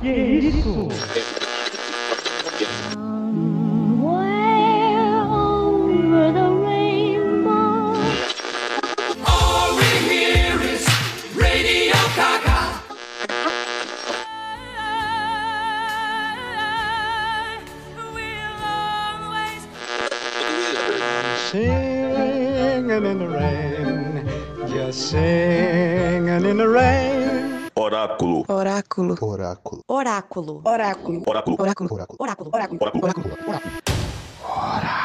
Que isso? Oráculo. Oráculo. Oráculo. Oráculo. Oráculo. Oráculo. Oráculo.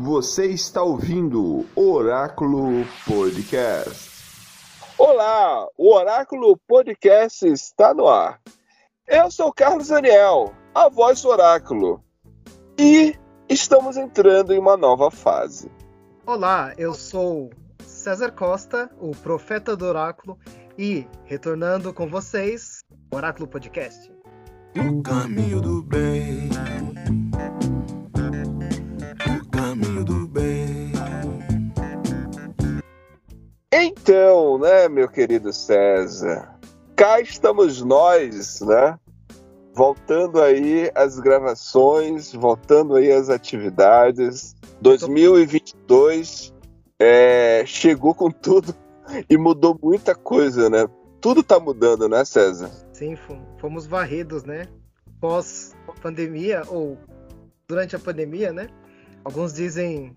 Você está ouvindo Oráculo Podcast. Olá, o Oráculo Podcast está no ar. Eu sou o Carlos Daniel, a voz do Oráculo. E estamos entrando em uma nova fase. Olá, eu sou César Costa, o profeta do Oráculo, e retornando com vocês, Oráculo Podcast. O caminho do bem. O caminho do bem. Então, né, meu querido César, cá estamos nós, né? Voltando aí às gravações, voltando aí às atividades. 2022 é, chegou com tudo e mudou muita coisa, né? Tudo tá mudando, né, César? Sim, fomos varridos, né? Pós pandemia, ou durante a pandemia, né? Alguns dizem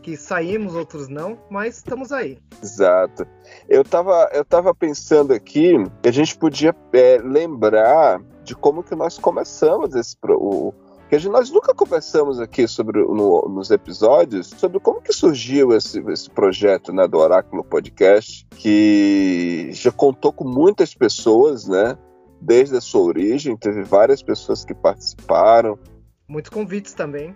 que saímos, outros não, mas estamos aí. Exato. Eu tava, eu tava pensando aqui que a gente podia é, lembrar de como que nós começamos esse o, que gente, nós nunca conversamos aqui sobre no, nos episódios sobre como que surgiu esse, esse projeto né, do Oráculo Podcast, que já contou com muitas pessoas, né? Desde a sua origem, teve várias pessoas que participaram. Muitos convites também.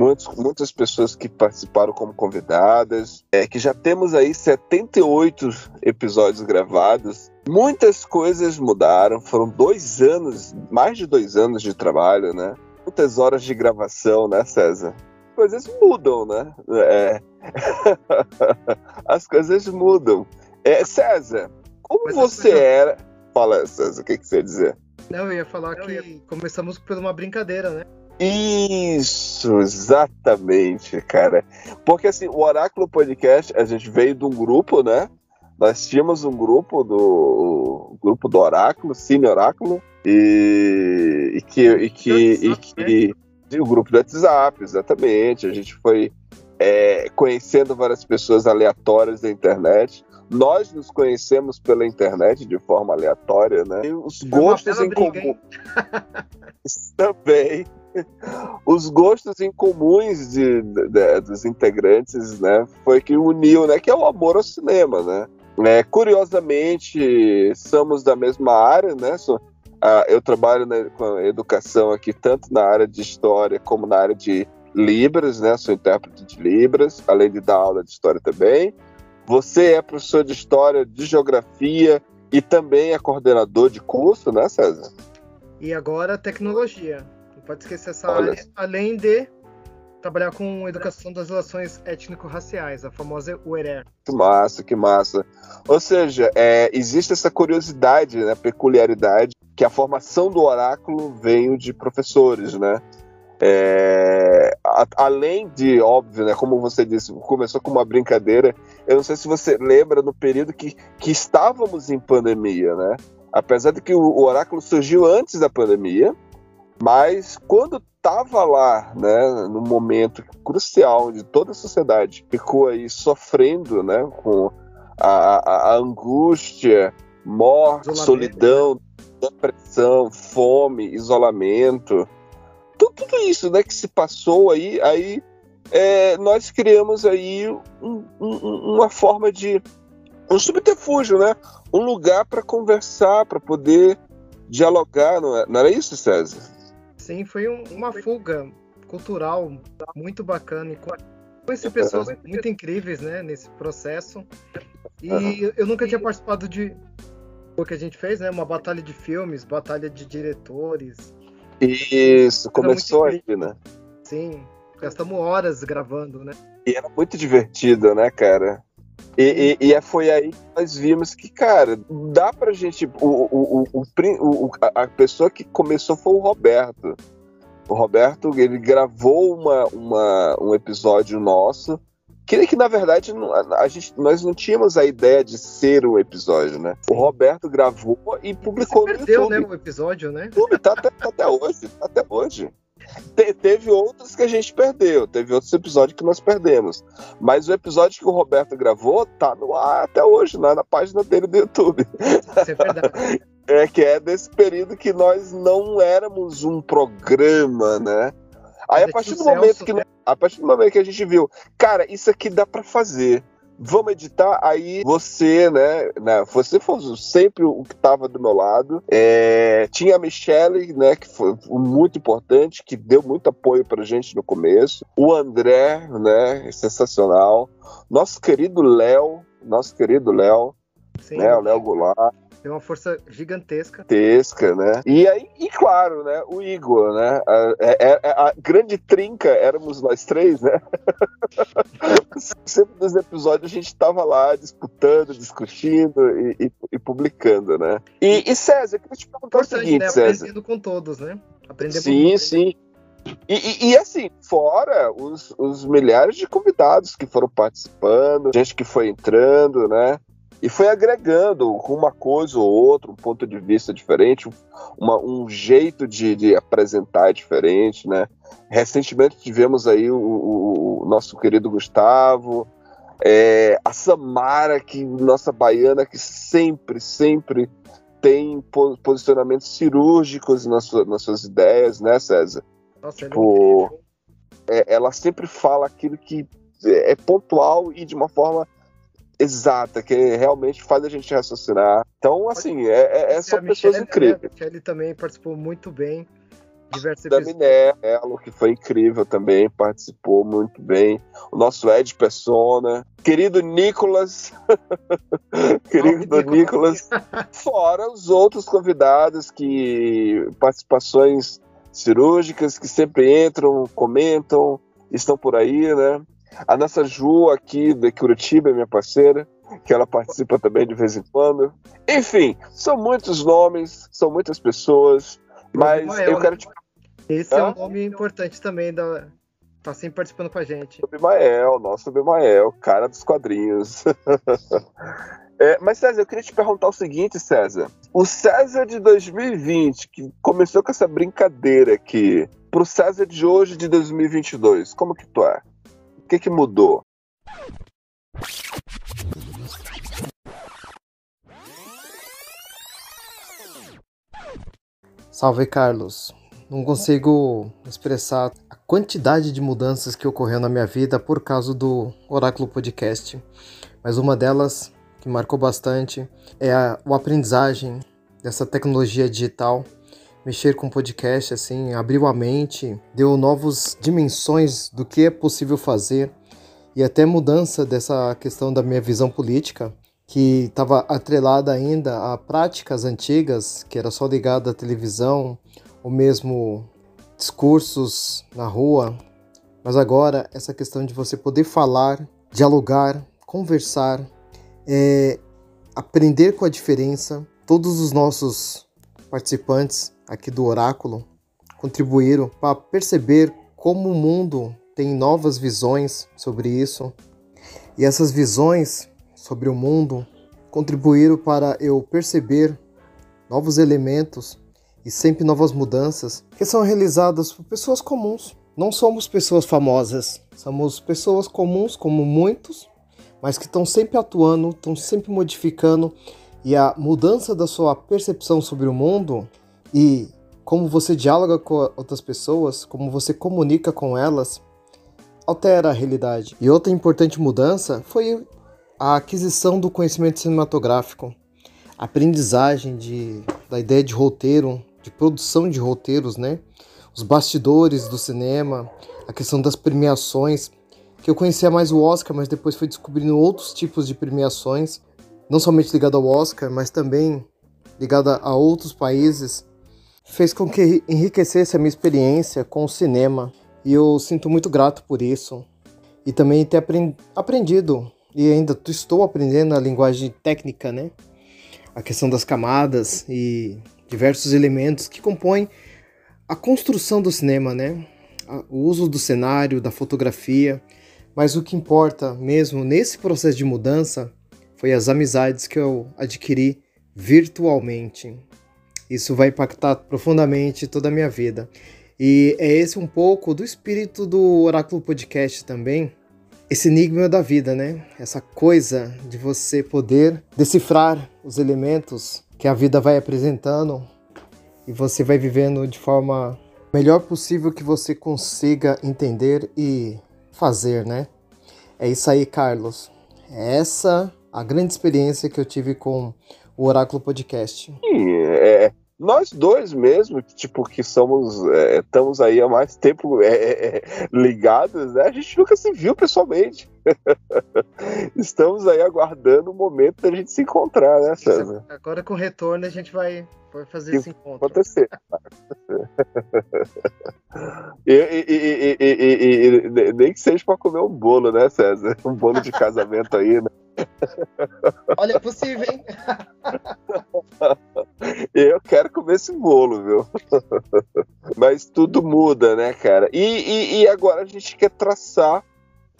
Muitos, muitas pessoas que participaram como convidadas, é, que já temos aí 78 episódios gravados. Muitas coisas mudaram, foram dois anos, mais de dois anos de trabalho, né? Muitas horas de gravação, né, César? As coisas mudam, né? É. As coisas mudam. É, César, como Mas você era. Fala, César, o que, que você ia dizer? Não, eu ia falar que ia... começamos por uma brincadeira, né? Isso, exatamente, cara. Porque assim, o Oráculo Podcast, a gente veio de um grupo, né? Nós tínhamos um grupo do grupo do Oráculo, Cine Oráculo, e, e que, e que, e que e o grupo do WhatsApp, exatamente. A gente foi é, conhecendo várias pessoas aleatórias da internet. Nós nos conhecemos pela internet de forma aleatória, né? E os gostos em comum também os gostos incomuns de, de, dos integrantes, né, foi que uniu, né, que é o amor ao cinema, né. É, curiosamente, somos da mesma área, né, so, ah, eu trabalho na, com educação aqui tanto na área de história como na área de Libras, né, sou intérprete de Libras, além de dar aula de história também. Você é professor de história, de geografia e também é coordenador de curso, né, César? E agora tecnologia pode esquecer essa Olha. área, além de trabalhar com educação das relações étnico-raciais, a famosa UERER. Que massa, que massa. Ou seja, é, existe essa curiosidade, né, peculiaridade, que a formação do oráculo veio de professores, né? É, a, além de, óbvio, né, como você disse, começou com uma brincadeira. Eu não sei se você lembra no período que, que estávamos em pandemia, né? Apesar de que o, o oráculo surgiu antes da pandemia, mas quando estava lá, né, no momento crucial onde toda a sociedade ficou aí sofrendo, né, com a, a, a angústia, morte, solidão, depressão, fome, isolamento, tudo, tudo, isso, né, que se passou aí, aí é, nós criamos aí um, um, uma forma de um subterfúgio, né, um lugar para conversar, para poder dialogar, não, é, não era isso, César? Sim, foi um, uma fuga cultural muito bacana e conheci pessoas muito incríveis, né, nesse processo. E eu nunca tinha participado de o que a gente fez, né, uma batalha de filmes, batalha de diretores. Isso, começou aqui, né? Sim, gastamos horas gravando, né? E era muito divertido, né, cara? E, e, e, foi aí que nós vimos que, cara, dá pra gente. O, o, o, o, a pessoa que começou foi o Roberto. O Roberto, ele gravou uma, uma, um episódio nosso. Que, que na verdade a gente, nós não tínhamos a ideia de ser o episódio, né? O Roberto gravou e publicou Você perdeu, no YouTube. né, o episódio, né? YouTube tá até, tá até hoje, tá até hoje. Te, teve outros que a gente perdeu, teve outros episódios que nós perdemos. Mas o episódio que o Roberto gravou tá no ar até hoje, na, na página dele do YouTube. Isso é verdade. É que é desse período que nós não éramos um programa, né? Aí a partir do momento que a partir do momento que a gente viu, cara, isso aqui dá para fazer. Vamos editar, aí você, né, né você foi sempre o que estava do meu lado. É, tinha a Michelle, né, que foi muito importante, que deu muito apoio pra gente no começo. O André, né, sensacional. Nosso querido Léo, nosso querido Léo, né, o Léo Goulart tem uma força gigantesca. Gigantesca, né? E aí, e claro, né? O Igor, né? A, a, é, é, é, a, grande trinca éramos nós três, né? Sempre nos episódios a gente estava lá disputando, discutindo e, e, e, publicando, né? E, e César, eu queria te perguntar Importante, o seguinte, né? César. Aprendendo com todos, né? Aprender sim, sim. E, e, e, assim, fora os, os milhares de convidados que foram participando, gente que foi entrando, né? E foi agregando uma coisa ou outra, um ponto de vista diferente, uma, um jeito de, de, apresentar diferente, né? Recentemente tivemos aí o, o, o nosso querido Gustavo, é, a Samara, que nossa baiana, que sempre, sempre tem posicionamentos cirúrgicos nas, suas, nas suas ideias, né, César? Nossa, tipo, é, ela sempre fala aquilo que é pontual e de uma forma exata, que realmente faz a gente raciocinar. Então, assim, é, é, é são pessoas incríveis. Né? A Michelle também participou muito bem. Diversos da Minello, que foi incrível também, participou muito bem. O nosso Ed Persona. Querido Nicolas. querido Nicolas. Fora os outros convidados que. participações cirúrgicas que sempre entram, comentam, estão por aí, né? A nossa Ju aqui de Curitiba, minha parceira, que ela participa também de vez em quando. Enfim, são muitos nomes, são muitas pessoas, mas Mael, eu quero te. Esse é um nome importante também da. Tá sempre participando com a gente. Abimael, nosso Abimael, cara dos quadrinhos. é, mas César, eu queria te perguntar o seguinte, César. O César de 2020, que começou com essa brincadeira aqui, pro César de hoje de 2022, como que tu é? O que, que mudou? Salve, Carlos. Não consigo expressar a quantidade de mudanças que ocorreu na minha vida por causa do Oráculo Podcast. Mas uma delas que marcou bastante é a, a aprendizagem dessa tecnologia digital mexer com podcast assim abriu a mente, deu novas dimensões do que é possível fazer e até mudança dessa questão da minha visão política que estava atrelada ainda a práticas antigas, que era só ligada à televisão, ou mesmo discursos na rua. Mas agora essa questão de você poder falar, dialogar, conversar, é, aprender com a diferença. Todos os nossos participantes aqui do Oráculo contribuíram para perceber como o mundo tem novas visões sobre isso. E essas visões sobre o mundo contribuíram para eu perceber novos elementos e sempre novas mudanças que são realizadas por pessoas comuns. Não somos pessoas famosas, somos pessoas comuns como muitos, mas que estão sempre atuando, estão sempre modificando e a mudança da sua percepção sobre o mundo e como você dialoga com outras pessoas, como você comunica com elas, altera a realidade. E outra importante mudança foi a aquisição do conhecimento cinematográfico, a aprendizagem de, da ideia de roteiro, de produção de roteiros, né? Os bastidores do cinema, a questão das premiações, que eu conhecia mais o Oscar, mas depois fui descobrindo outros tipos de premiações, não somente ligado ao Oscar, mas também ligada a outros países fez com que enriquecesse a minha experiência com o cinema e eu sinto muito grato por isso e também ter aprendido e ainda estou aprendendo a linguagem técnica, né? A questão das camadas e diversos elementos que compõem a construção do cinema, né? O uso do cenário, da fotografia, mas o que importa mesmo nesse processo de mudança foi as amizades que eu adquiri virtualmente. Isso vai impactar profundamente toda a minha vida. E é esse um pouco do espírito do Oráculo Podcast também. Esse enigma da vida, né? Essa coisa de você poder decifrar os elementos que a vida vai apresentando e você vai vivendo de forma melhor possível que você consiga entender e fazer, né? É isso aí, Carlos. É essa a grande experiência que eu tive com o Oráculo Podcast. Sim, é, nós dois mesmo, tipo, que somos, é, estamos aí há mais tempo é, é, é ligados, né? A gente nunca se viu pessoalmente. Estamos aí aguardando o momento da gente se encontrar, né, César? Agora com o retorno a gente vai, fazer esse encontro. Acontecer. e, e, e, e, nem que seja para comer um bolo, né, César? Um bolo de casamento aí, né? Olha, é possível, hein? Eu quero comer esse bolo, viu? Mas tudo muda, né, cara? E, e, e, agora a gente quer traçar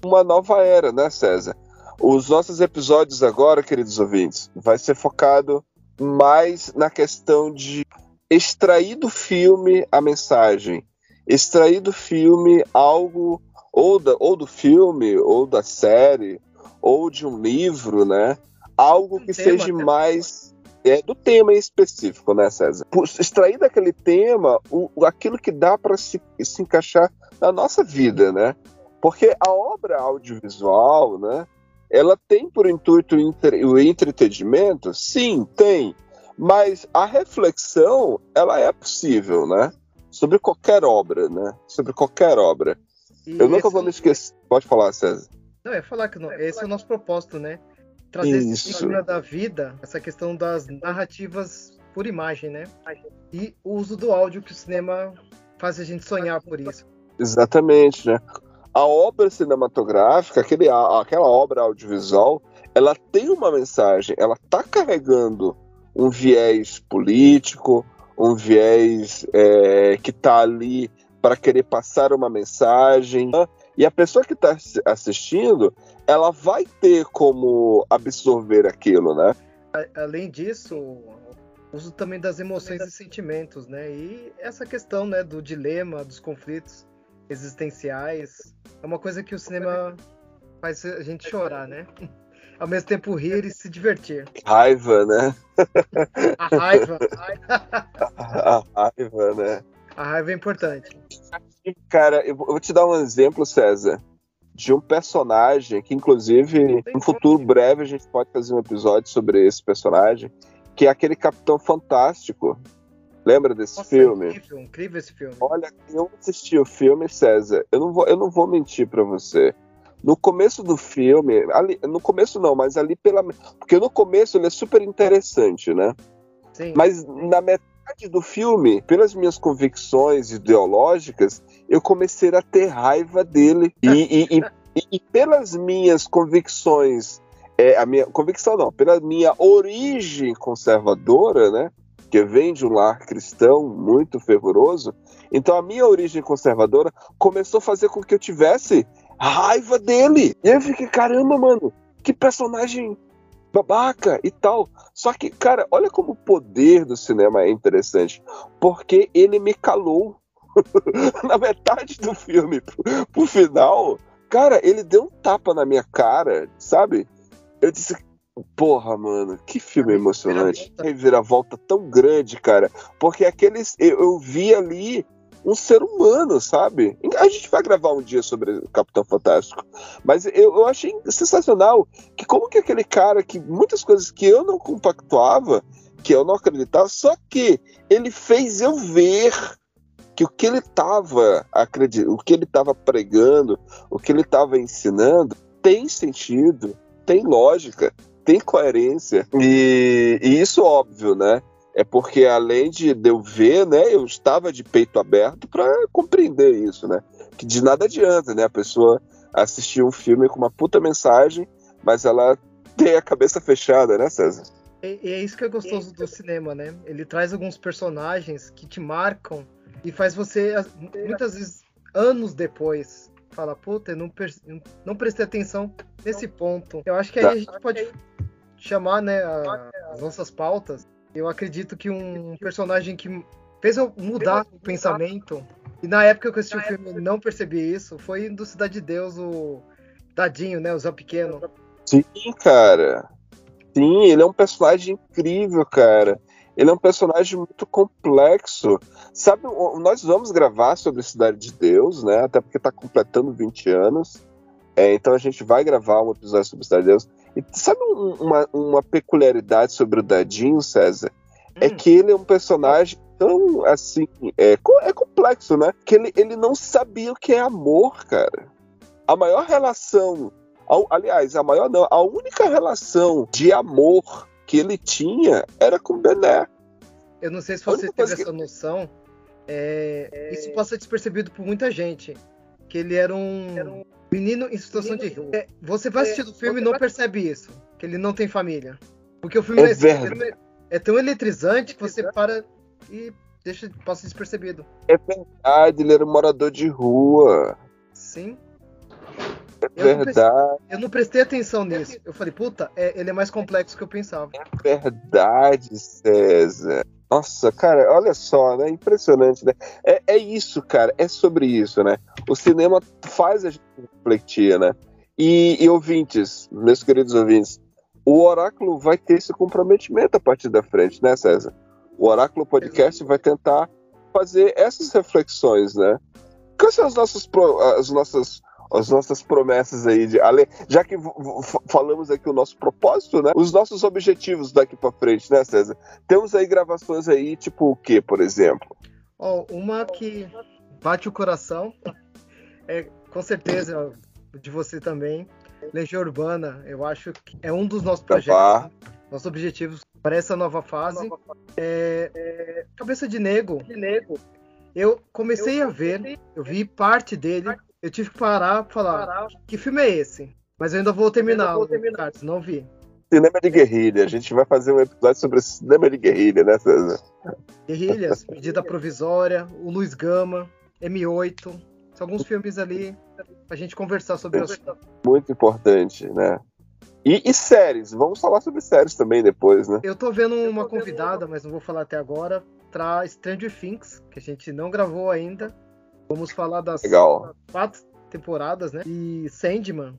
uma nova era, né, César? Os nossos episódios agora, queridos ouvintes, vai ser focado mais na questão de extrair do filme a mensagem, extrair do filme algo, ou, da, ou do filme, ou da série, ou de um livro, né? Algo que seja tema. mais é, do tema em específico, né, César? Por extrair daquele tema o, aquilo que dá para se, se encaixar na nossa vida, né? Porque a obra audiovisual, né? Ela tem por intuito o entretenimento? Sim, tem. Mas a reflexão, ela é possível, né? Sobre qualquer obra, né? Sobre qualquer obra. E Eu nunca vou me esquecer. Pode falar, César. Não, é falar que não, esse é o nosso propósito, né? Trazer Isso. esse clima da vida, essa questão das narrativas por imagem, né? E o uso do áudio que o cinema faz a gente sonhar por isso. Exatamente, né? A obra cinematográfica, aquele, aquela obra audiovisual, ela tem uma mensagem, ela tá carregando um viés político, um viés é, que tá ali para querer passar uma mensagem. E a pessoa que está assistindo, ela vai ter como absorver aquilo, né? Além disso, uso também das emoções e sentimentos, né? E essa questão, né, do dilema, dos conflitos existenciais, é uma coisa que o cinema faz a gente chorar, né? Ao mesmo tempo rir e se divertir. Raiva, né? A raiva. A raiva, né? A raiva é importante. Cara, eu vou te dar um exemplo, César, de um personagem que, inclusive, no futuro breve a gente pode fazer um episódio sobre esse personagem, que é aquele Capitão Fantástico. Lembra desse Nossa, filme? Incrível, incrível esse filme. Olha, eu assisti o filme, César. Eu não vou, eu não vou mentir para você. No começo do filme, ali, no começo não, mas ali pela. Porque no começo ele é super interessante, né? Sim. Mas na metade metade do filme, pelas minhas convicções ideológicas, eu comecei a ter raiva dele. E, e, e, e pelas minhas convicções, é, a minha convicção não, pela minha origem conservadora, né? Que vem de um lar cristão muito fervoroso. Então a minha origem conservadora começou a fazer com que eu tivesse raiva dele. E eu fiquei, caramba, mano, que personagem babaca e tal. Só que, cara, olha como o poder do cinema é interessante. Porque ele me calou. na metade do filme, pro, pro final, cara, ele deu um tapa na minha cara, sabe? Eu disse, Porra, mano, que filme emocionante. Reviravolta tão grande, cara. Porque aqueles. Eu, eu vi ali um ser humano, sabe? A gente vai gravar um dia sobre o Capitão Fantástico, mas eu, eu achei sensacional que como que aquele cara que muitas coisas que eu não compactuava, que eu não acreditava, só que ele fez eu ver que o que ele estava o que ele estava pregando, o que ele estava ensinando tem sentido, tem lógica, tem coerência e, e isso óbvio, né? É porque além de eu ver, né, eu estava de peito aberto para compreender isso, né? Que de nada adianta, né, a pessoa assistir um filme com uma puta mensagem, mas ela tem a cabeça fechada, né, César? E, e é isso que é gostoso do cinema, né? Ele traz alguns personagens que te marcam e faz você, as- muitas vezes, anos depois, falar, puta, eu não, não prestei atenção nesse ponto. Eu acho que aí Tá. a gente pode chamar, né, a- as nossas pautas. Eu acredito que um personagem que fez eu mudar o pensamento, e na época que eu assisti o filme eu não percebi isso, foi do Cidade de Deus, o Dadinho, né, o Zé Pequeno. Sim, cara. Sim, ele é um personagem incrível, cara. Ele é um personagem muito complexo. Sabe, nós vamos gravar sobre Cidade de Deus, né? Até porque tá completando 20 anos. É, então a gente vai gravar um episódio sobre Cidade de Deus. E sabe um- uma, uma peculiaridade sobre o Dadinho, César? É Hum. que ele é um personagem tão, assim, é, é complexo, né? Que ele, ele não sabia o que é amor, cara. A maior relação, aliás, a maior não, a única relação de amor que ele tinha era com Bené. Eu não sei se você teve que- essa noção. é, Isso passa despercebido por muita gente. Que ele era um, menino em situação de rua. É, você vai assistir o filme e não percebe isso. Que ele não tem família. Porque o filme É é, verdade. é tão eletrizante que você para e deixa passa despercebido. É verdade, ele era um morador de rua. Sim. É Eu não verdade, Eu não prestei atenção nisso. Eu falei, puta, é- ele é mais complexo que eu pensava. verdade, César. Nossa, cara, olha só, né? Impressionante, né? É, é isso, cara, é sobre isso, né? O cinema faz a gente refletir, né? E, e ouvintes, meus queridos ouvintes, o Oráculo vai ter esse comprometimento a partir da frente, né, César? O Oráculo Podcast vai tentar fazer essas reflexões, né? Quais são as nossas, as nossas, as nossas promessas aí de ale- já que falamos aqui o nosso propósito, né? Os nossos objetivos daqui pra frente, né, César? Temos aí gravações aí, tipo o quê, por exemplo? Ó, uma que bate o coração, é com certeza de você também. Legião Urbana, eu acho que é um dos nossos projetos, Gravar. nossos objetivos para essa nova fase. É, é, Cabeça de Nego. Eu comecei a ver, eu vi parte dele, eu tive que parar pra falar, que filme é esse? Mas eu ainda vou terminar, Carlos, não vi. Cinema de guerrilha. A gente vai fazer um episódio sobre cinema de guerrilha, né, César? Guerrilhas, Medida Provisória, o Luiz Gama, M8, são alguns filmes ali pra gente conversar sobre o assunto. Muito importante, né? E, e séries. Vamos falar sobre séries também depois, né? Eu tô vendo uma convidada, mas não vou falar até agora, pra Stranger Things, que a gente não gravou ainda. Vamos falar das Legal. quatro temporadas, né? E Sandman,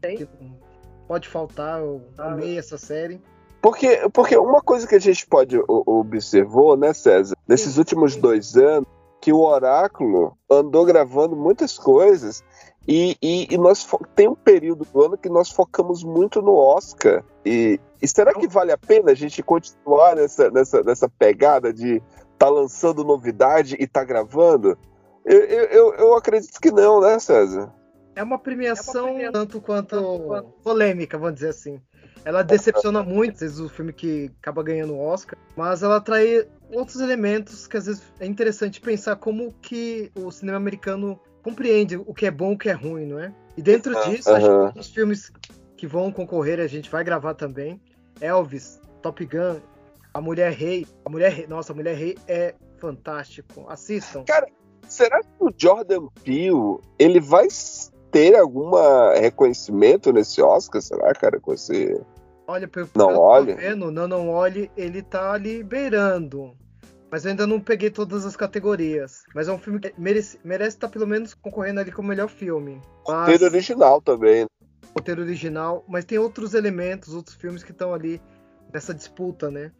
pode faltar, eu amei essa série. Porque, porque uma coisa que a gente pode observou, né, César, nesses últimos dois anos, que o Oráculo andou gravando muitas coisas e, e, e nós tem um período do ano que nós focamos muito no Oscar. E, e será que vale a pena a gente continuar nessa, nessa, nessa pegada de tá lançando novidade e tá gravando? Eu, eu, eu, acredito que não, né, César? É uma premiação tanto quanto polêmica, vamos dizer assim. Ela decepciona muito, às vezes, o filme que acaba ganhando o Oscar, mas ela traz outros elementos que às vezes é interessante pensar como que o cinema americano compreende o que é bom e o que é ruim, não é? E dentro Aham, disso, acho que os filmes que vão concorrer, a gente vai gravar também. Elvis, Top Gun, A Mulher Rei. A Mulher Rei, nossa, a Mulher Rei é fantástico. Assistam. Será que o Jordan Peele ele vai ter alguma reconhecimento nesse Oscar? Será, cara, com esse Olha, pelo Não que eu tô olhe? vendo, não, não olhe, ele tá ali beirando. Mas eu ainda não peguei todas as categorias. Mas é um filme que merece, merece estar pelo menos concorrendo ali como melhor filme. Mas, roteiro original também? né? roteiro original, mas tem outros elementos, outros filmes que estão ali nessa disputa, né?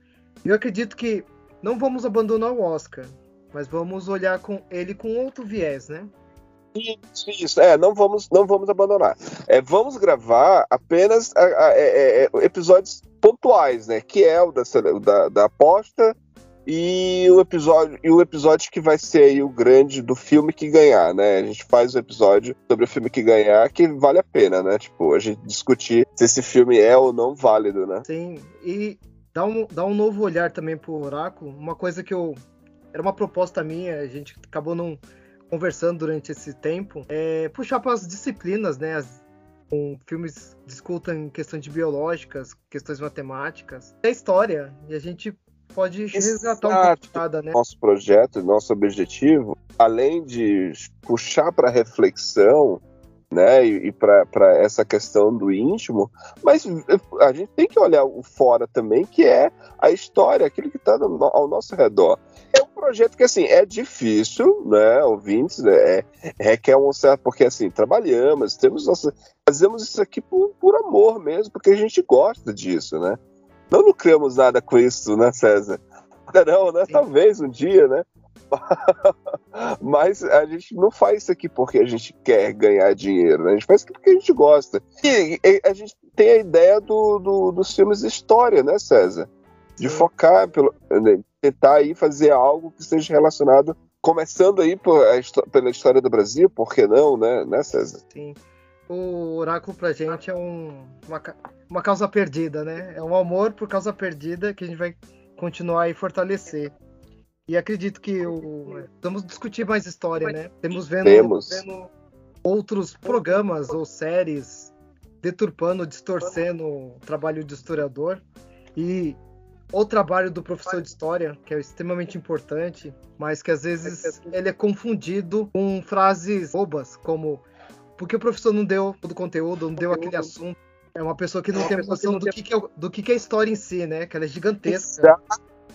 Eu acredito que não vamos abandonar o Oscar, mas vamos olhar com ele com outro viés, né? Isso, isso. É, não vamos, não vamos abandonar. É, vamos gravar apenas a- a- é, é, é, episódios pontuais, né? Que é o da, da, da aposta e o episódio e o episódio que vai ser aí o grande do filme que ganhar, né? A gente faz o episódio sobre o filme que ganhar que vale a pena, né? Tipo, a gente discutir se esse filme é ou não válido, né? Sim, e dá um, dá um novo olhar também pro Oráculo. Uma coisa que eu. Era uma proposta minha, a gente acabou não conversando durante esse tempo. É puxar para as disciplinas, né? As com filmes que discutem questões biológicas, questões matemáticas, é história. E a gente pode resgatar um pouco Exato. de cada, né? Nosso projeto, nosso objetivo, além de puxar para reflexão, né, e, e para essa questão do íntimo, mas a gente tem que olhar o fora também, que é a história, aquilo que está ao nosso redor. É um projeto que, assim, é difícil, né, ouvintes, né, é, requer um certo, porque, assim, trabalhamos, temos nossa, fazemos isso aqui por, por amor mesmo, porque a gente gosta disso, né. Não lucramos nada com isso, né, César? Não, né? Talvez um dia, né? Mas a gente não faz isso aqui porque a gente quer ganhar dinheiro, né? A gente faz isso porque a gente gosta. E, a gente tem a ideia do, do- dos filmes de história, né, César? De Sim. focar, pelo, né, tentar aí fazer algo que seja relacionado, começando aí por, pela história do Brasil, por que não, né, né César? Sim. O oráculo pra gente é um- uma, uma causa perdida, né? É um amor por causa perdida que a gente vai continuar e fortalecer. E acredito que o, vamos discutir mais história, né? Temos vendo, Temos. vendo outros programas ou séries deturpando, distorcendo o trabalho do historiador e o trabalho do professor de história, que é extremamente importante, mas que às vezes ele é confundido com frases bobas, como porque o professor não deu todo o conteúdo, não deu aquele assunto. É uma pessoa que não tem noção do que, que é, do que, que é a história em si, né? Que ela é gigantesca.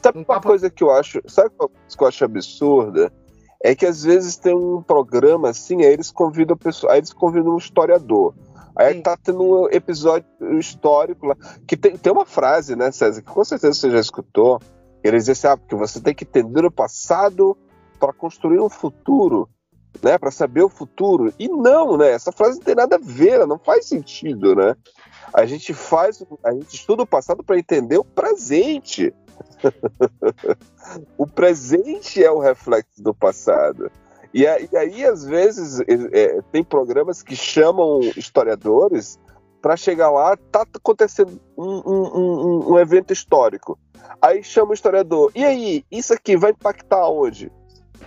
Sabe Não uma pra- coisa que eu acho, sabe uma coisa que eu acho absurda? É que às vezes tem um programa assim, aí eles convidam pessoa, aí eles convidam um historiador. Aí Sim. tá tendo um episódio histórico lá, que tem, tem uma frase, né, César, que com certeza você já escutou. Eles dizem assim, ah, porque você tem que entender o passado para construir um futuro, né, para saber o futuro. E não, né, essa frase não tem nada a ver, ela não faz sentido, né? A gente faz, a gente estuda o passado para entender o presente. o presente é o reflexo do passado. E, aí, às vezes, é, é, tem programas que chamam historiadores para chegar lá, tá acontecendo um, um- um- um evento histórico. Aí chama o historiador. E aí, isso aqui vai impactar onde?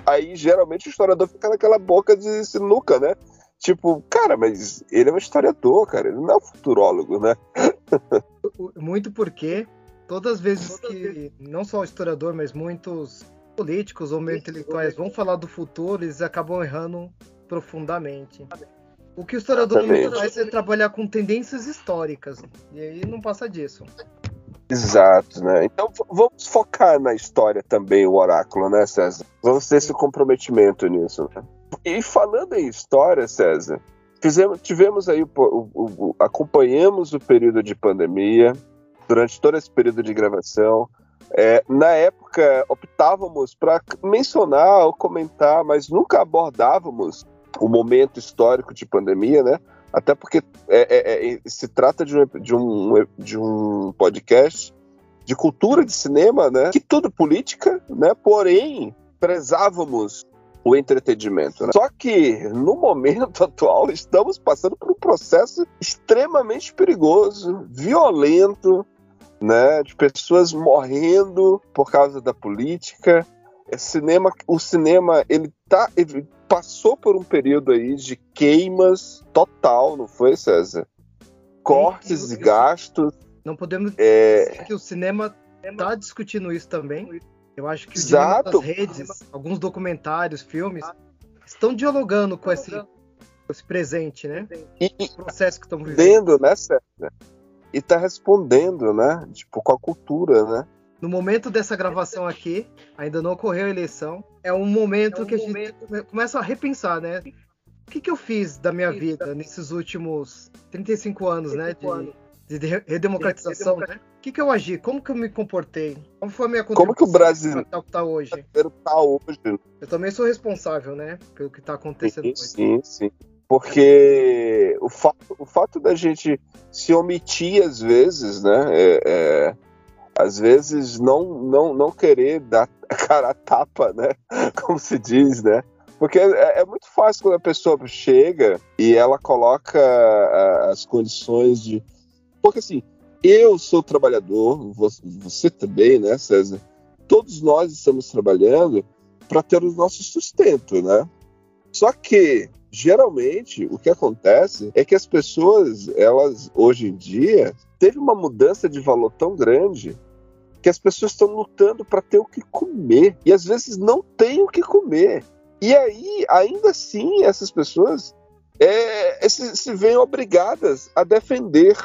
Aí, geralmente, o historiador fica naquela boca de sinuca, né? Tipo, cara, mas ele é um historiador, cara, ele não é um futurólogo, né? Muito porque todas as vezes que não só o historiador, mas muitos políticos ou meio intelectuais vão falar do futuro, eles acabam errando profundamente. O que o historiador Exatamente. faz é trabalhar com tendências históricas. E aí não passa disso. Exato, né? Então vamos focar na história também, o oráculo, né, César? Vamos ter esse comprometimento nisso. Né? E falando em história, César, fizemos, tivemos aí, o o- o- acompanhamos o período de pandemia, durante todo esse período de gravação. É, na época, optávamos para mencionar ou comentar, mas nunca abordávamos o momento histórico de pandemia, né? Até porque é- é- é- se trata de um, de, um, de um podcast de cultura de cinema, né? Que tudo política, né? Porém, prezávamos o entretenimento. né? Só que no momento atual estamos passando por um processo extremamente perigoso, violento, né? De pessoas morrendo por causa da política. Cinema, o cinema ele tá ele passou por um período aí de queimas total, não foi, César? Cortes e gastos. Não podemos É, dizer que o cinema está discutindo isso também. Eu acho que o Exato. das redes, alguns documentários, filmes, estão dialogando com esse, com esse presente, né? e, e processo que estamos vivendo. respondendo, né, César? E tá respondendo, né? Tipo, com a cultura, né? No momento dessa gravação aqui, ainda não ocorreu a eleição. É um momento que a gente come- começa a repensar, né? O que, que eu fiz da minha vida nesses últimos 35 anos, né? De, de re- redemocratização, né? O que, que eu agi? Como que eu me comportei? Como foi a minha Como que o Brasil- que tá hoje? Tá hoje. Eu também sou responsável, né? Pelo que tá acontecendo Sim, hoje. sim, sim. Porque o fato, o fato da gente se omitir às vezes, né? é- é, às vezes não, não, não querer dar cara a tapa, né? Como se diz, né? Porque é, é muito fácil quando a pessoa chega e ela coloca as condições de. Porque assim, eu sou trabalhador, você também, né, César? Todos nós estamos trabalhando para ter o nosso sustento, né? Só que geralmente o que acontece é que as pessoas, elas hoje em dia, teve uma mudança de valor tão grande que as pessoas estão lutando para ter o que comer e às vezes não tem o que comer. E aí, ainda assim, essas pessoas é, se, se veem obrigadas a defender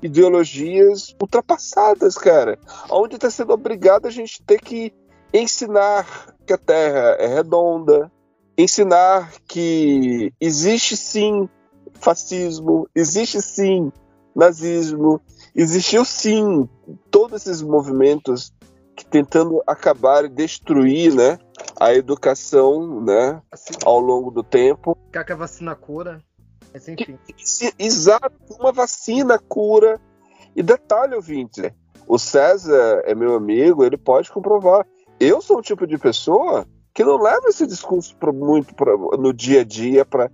ideologias ultrapassadas, cara. Onde está sendo obrigado a gente ter que ensinar que a Terra é redonda, ensinar que existe sim fascismo, existe sim nazismo, existiu sim todos esses movimentos que tentando acabar e destruir, né, a educação, né, Assim, ao longo do tempo. que a vacina cura. Mas enfim. Exato, uma vacina cura. E detalhe, ouvinte, o César é meu amigo, ele pode comprovar. Eu sou o tipo de pessoa que não leva esse discurso pro, muito pra- no dia a dia para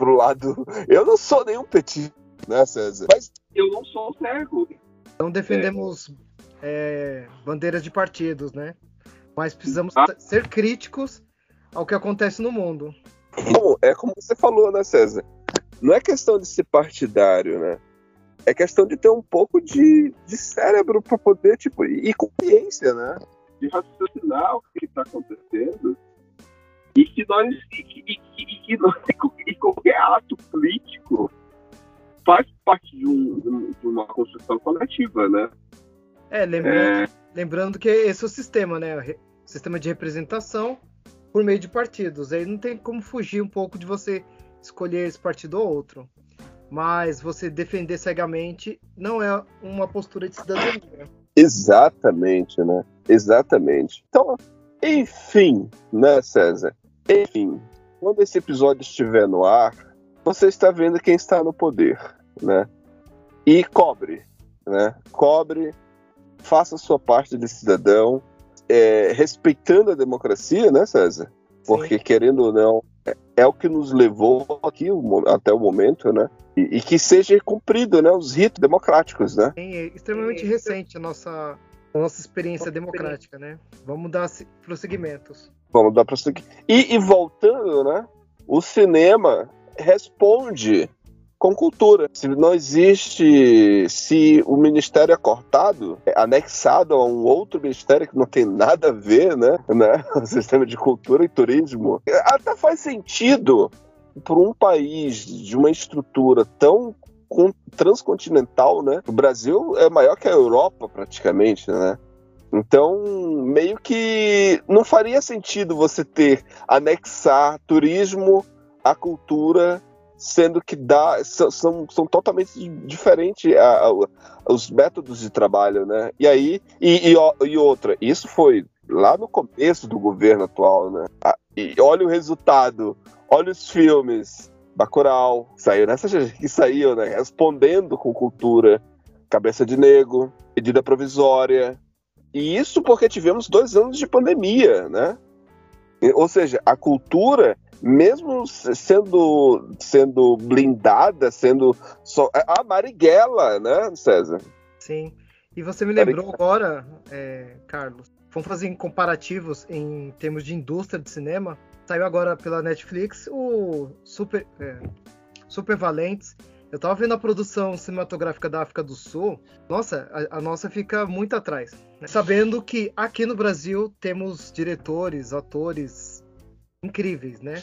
o lado. Eu não sou nenhum petit, né, César? Mas eu não sou cego. Não defendemos é, bandeiras de partidos, né? Mas precisamos Ah. ser críticos ao que acontece no mundo. Bom, é como você falou, né, César? Não é questão de ser partidário, né? É questão de ter um pouco de, de cérebro para poder, tipo, e consciência, né? De raciocinar o que está acontecendo e que nós e, que- e, que- e nós- e qualquer ato político faz parte de, um- de uma construção coletiva, né? É, lembrando, lembrando que esse é o sistema, né? O sistema de representação por meio de partidos. Aí não tem como fugir um pouco de você escolher esse partido ou outro. Mas você defender cegamente não é uma postura de cidadania. Exatamente, né? Exatamente. Então, enfim, né, César? Enfim, quando esse episódio estiver no ar, você está vendo quem está no poder, né? E cobre, né? Cobre, faça a sua parte de cidadão, é, respeitando a democracia, né, César? Porque, querendo ou não, é, é o que nos levou aqui até o momento, né? E, e que seja cumprido, né? Os ritos democráticos, né? Sim, é extremamente recente a nossa, a nossa experiência democrática, né? Vamos dar se- prosseguimentos. Vamos dar prosseguir. E, e voltando, né? O cinema responde com cultura. Se não existe, se o ministério é cortado, é anexado a um outro ministério que não tem nada a ver, né? né? O sistema de cultura e turismo, até faz sentido para um país de uma estrutura tão con- transcontinental, né? O Brasil é maior que a Europa praticamente, né? Então, meio que não faria sentido você ter anexar turismo à cultura, sendo que dá são, são, totalmente diferentes a- a- os métodos de trabalho, né? E aí e, e, e outra, isso foi lá no começo do governo atual, né? E olha o resultado, olha os filmes, Bacurau, saiu nessa que saiu, né? Respondendo com cultura, Cabeça de Negro, medida provisória, e isso porque tivemos dois anos de pandemia, né? Ou seja, a cultura, mesmo sendo, sendo blindada, sendo só. A Marighella, né, César? Sim. E você me lembrou agora, é, Carlos, vamos fazer comparativos em termos de indústria de cinema. Saiu agora pela Netflix o Super, é, Super Valentes. Eu tava vendo a produção cinematográfica da África do Sul. Nossa, a, a nossa fica muito atrás. né? Sabendo que aqui no Brasil temos diretores, atores incríveis, né?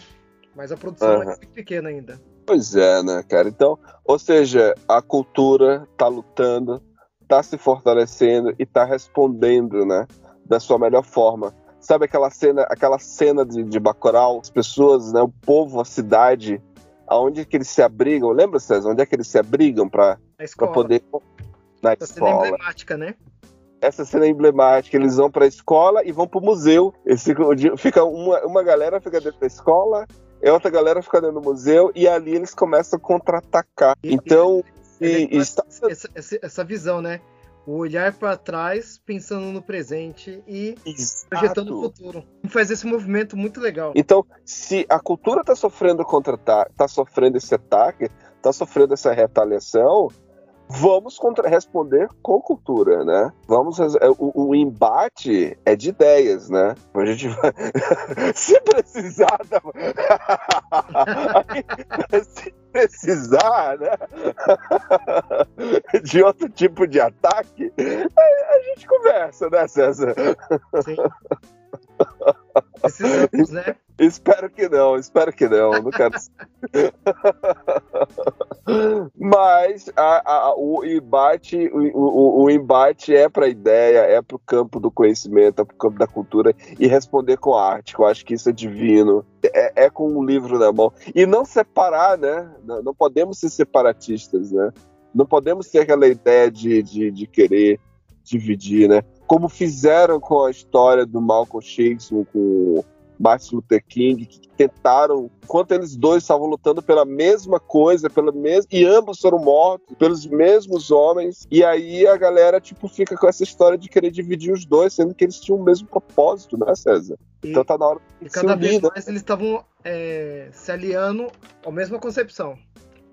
Mas a produção é Aham. muito pequena ainda. Pois é, né, cara? Então, ou seja, a cultura tá lutando, tá se fortalecendo e tá respondendo, né, da sua melhor forma. Sabe aquela cena, aquela cena de, de Bacurau, as pessoas, né, o povo, a cidade, aonde é que eles se abrigam? Lembra, César? Onde é que eles se abrigam para Na escola. poder na Essa cena escola? emblemática, né? Essa cena é emblemática. Eles vão para a escola e vão para o museu. Eles ficam, o dia- fica uma, uma galera fica dentro da escola, e outra galera fica dentro do museu, e ali eles começam a contra-atacar. E- Então, É e, legal está essa, essa- essa visão, né? O olhar para trás, pensando no presente e projetando o Exato. futuro. E faz esse movimento muito legal. Então, se a cultura está sofrendo contra está sofrendo esse ataque, está sofrendo essa retaliação, vamos contra responder com cultura, né? Vamos é, o, o, embate é de ideias, né? A gente vai se precisar da... se precisar, né? de outro tipo de ataque, a gente conversa, né, César? Sim. Precisamos, né? Espero que não, espero que não. Não quero. Mas a, a, o embate, o, o, o embate é para a ideia, é para o campo do conhecimento, é para o campo da cultura e responder com arte. Eu acho que isso é divino. É, é, com um livro na mão e não separar, né? Não, não, podemos ser separatistas, né? Não podemos ter aquela ideia de, de, de querer dividir, né? Como fizeram com a história do Malcolm X, com Martin Luther King, que tentaram, enquanto eles dois estavam lutando pela mesma coisa, pela mesma, e ambos foram mortos pelos mesmos homens, e aí a galera, tipo, fica com essa história de querer dividir os dois, sendo que eles tinham o mesmo propósito, né, César? E, então tá na hora de E cada unir, vez né? mais eles estavam é, se aliando à mesma concepção.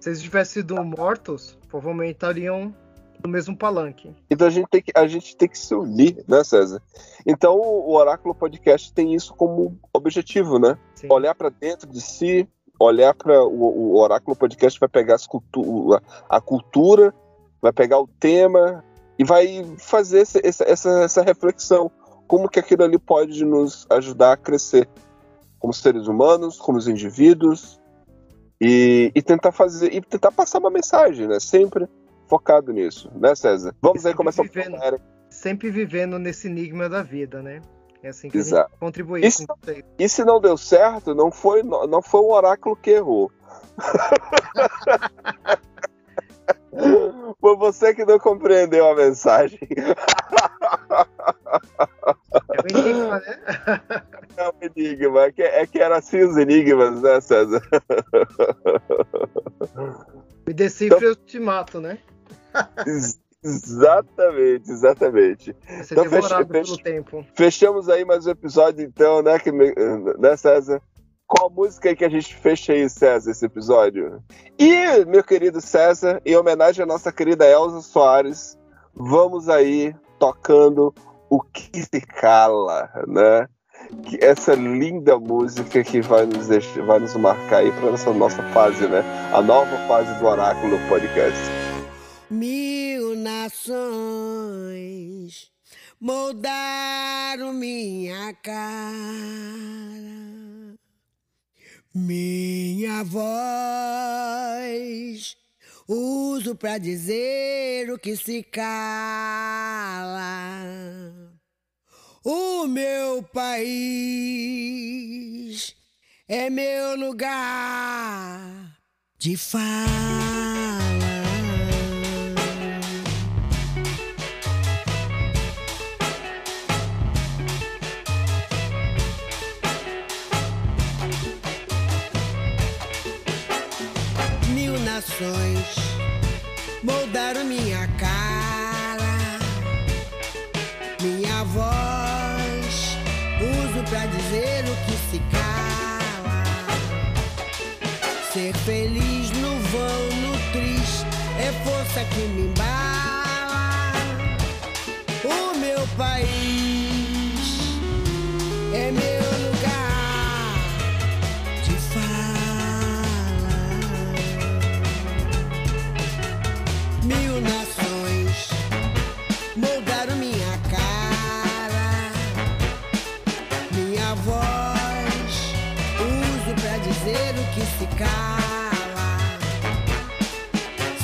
Se eles tivessem sido mortos, provavelmente estariam no mesmo palanque. Então a gente tem que, a gente tem que se unir, né, César? Então o Oráculo Podcast tem isso como objetivo, né? Sim. Olhar para dentro de si, olhar para o, o, Oráculo Podcast vai pegar cultu a, a, cultura, vai pegar o tema e vai fazer essa, essa, essa reflexão. Como que aquilo ali pode nos ajudar a crescer como seres humanos, como os indivíduos, e, e tentar fazer e tentar passar uma mensagem, né? Sempre focado nisso, né, César? Vamos aí começar vivendo, a Sempre vivendo nesse enigma da vida, né? É assim que Exato. a gente contribui. E se, e se não deu certo, não foi, não foi o oráculo que errou. Foi você que não compreendeu a mensagem. É um enigma, né? É um enigma. É que, é que era assim os enigmas, né, César? Me decifre então... eu te mato, né? Exatamente, exatamente. Você então, devorado pelo tempo. Fechamos aí mais um episódio, então, né, que, né, César? Qual música que a gente fecha aí, César, esse episódio? E, meu querido César, em homenagem à nossa querida Elza Soares, vamos aí tocando o que se cala, né? essa linda música que vai nos, deixar, vai nos marcar aí para essa nossa fase, né? A nova fase do Oráculo Podcast mil nações moldaram minha cara, minha voz. Uso para dizer o que se cala. O meu país é meu lugar de fala. Gerações moldaram minha cara, minha voz. Uso pra dizer o que se cala. Ser feliz no vão, no triste, é força que me embala.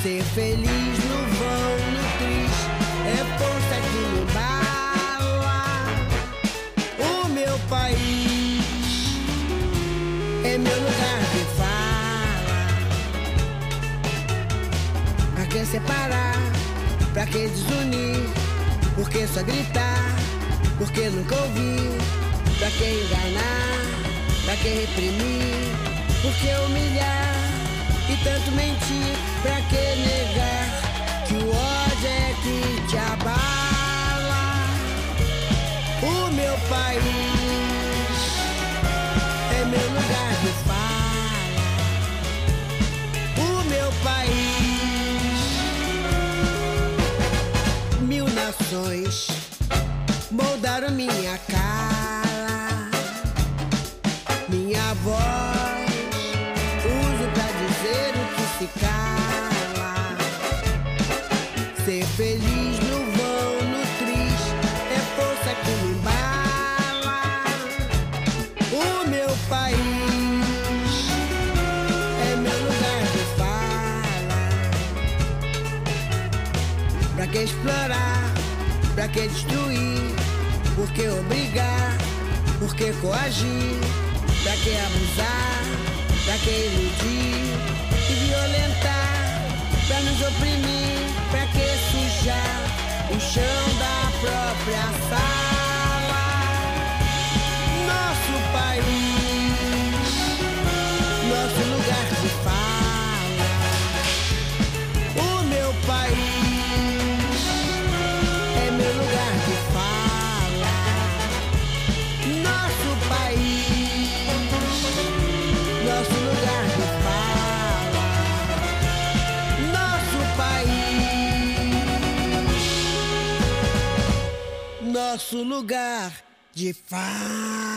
Ser feliz no vão, no triste, é força que me bala. O meu país é meu lugar de fala. Pra que separar? Pra que desunir? Por que só gritar? Por que nunca ouvir? Pra que enganar? Pra que reprimir? Por que humilhar? e tanto mentir, pra que negar que o ódio é que te abala? O meu país é meu lugar de fala. O meu país gerações moldaram minha cara, que explorar? Pra que destruir? Por que obrigar? Por que coagir? Pra que abusar? Pra que iludir e violentar? Pra nos oprimir? Pra que sujar o chão da própria sala? Nosso lugar de fala.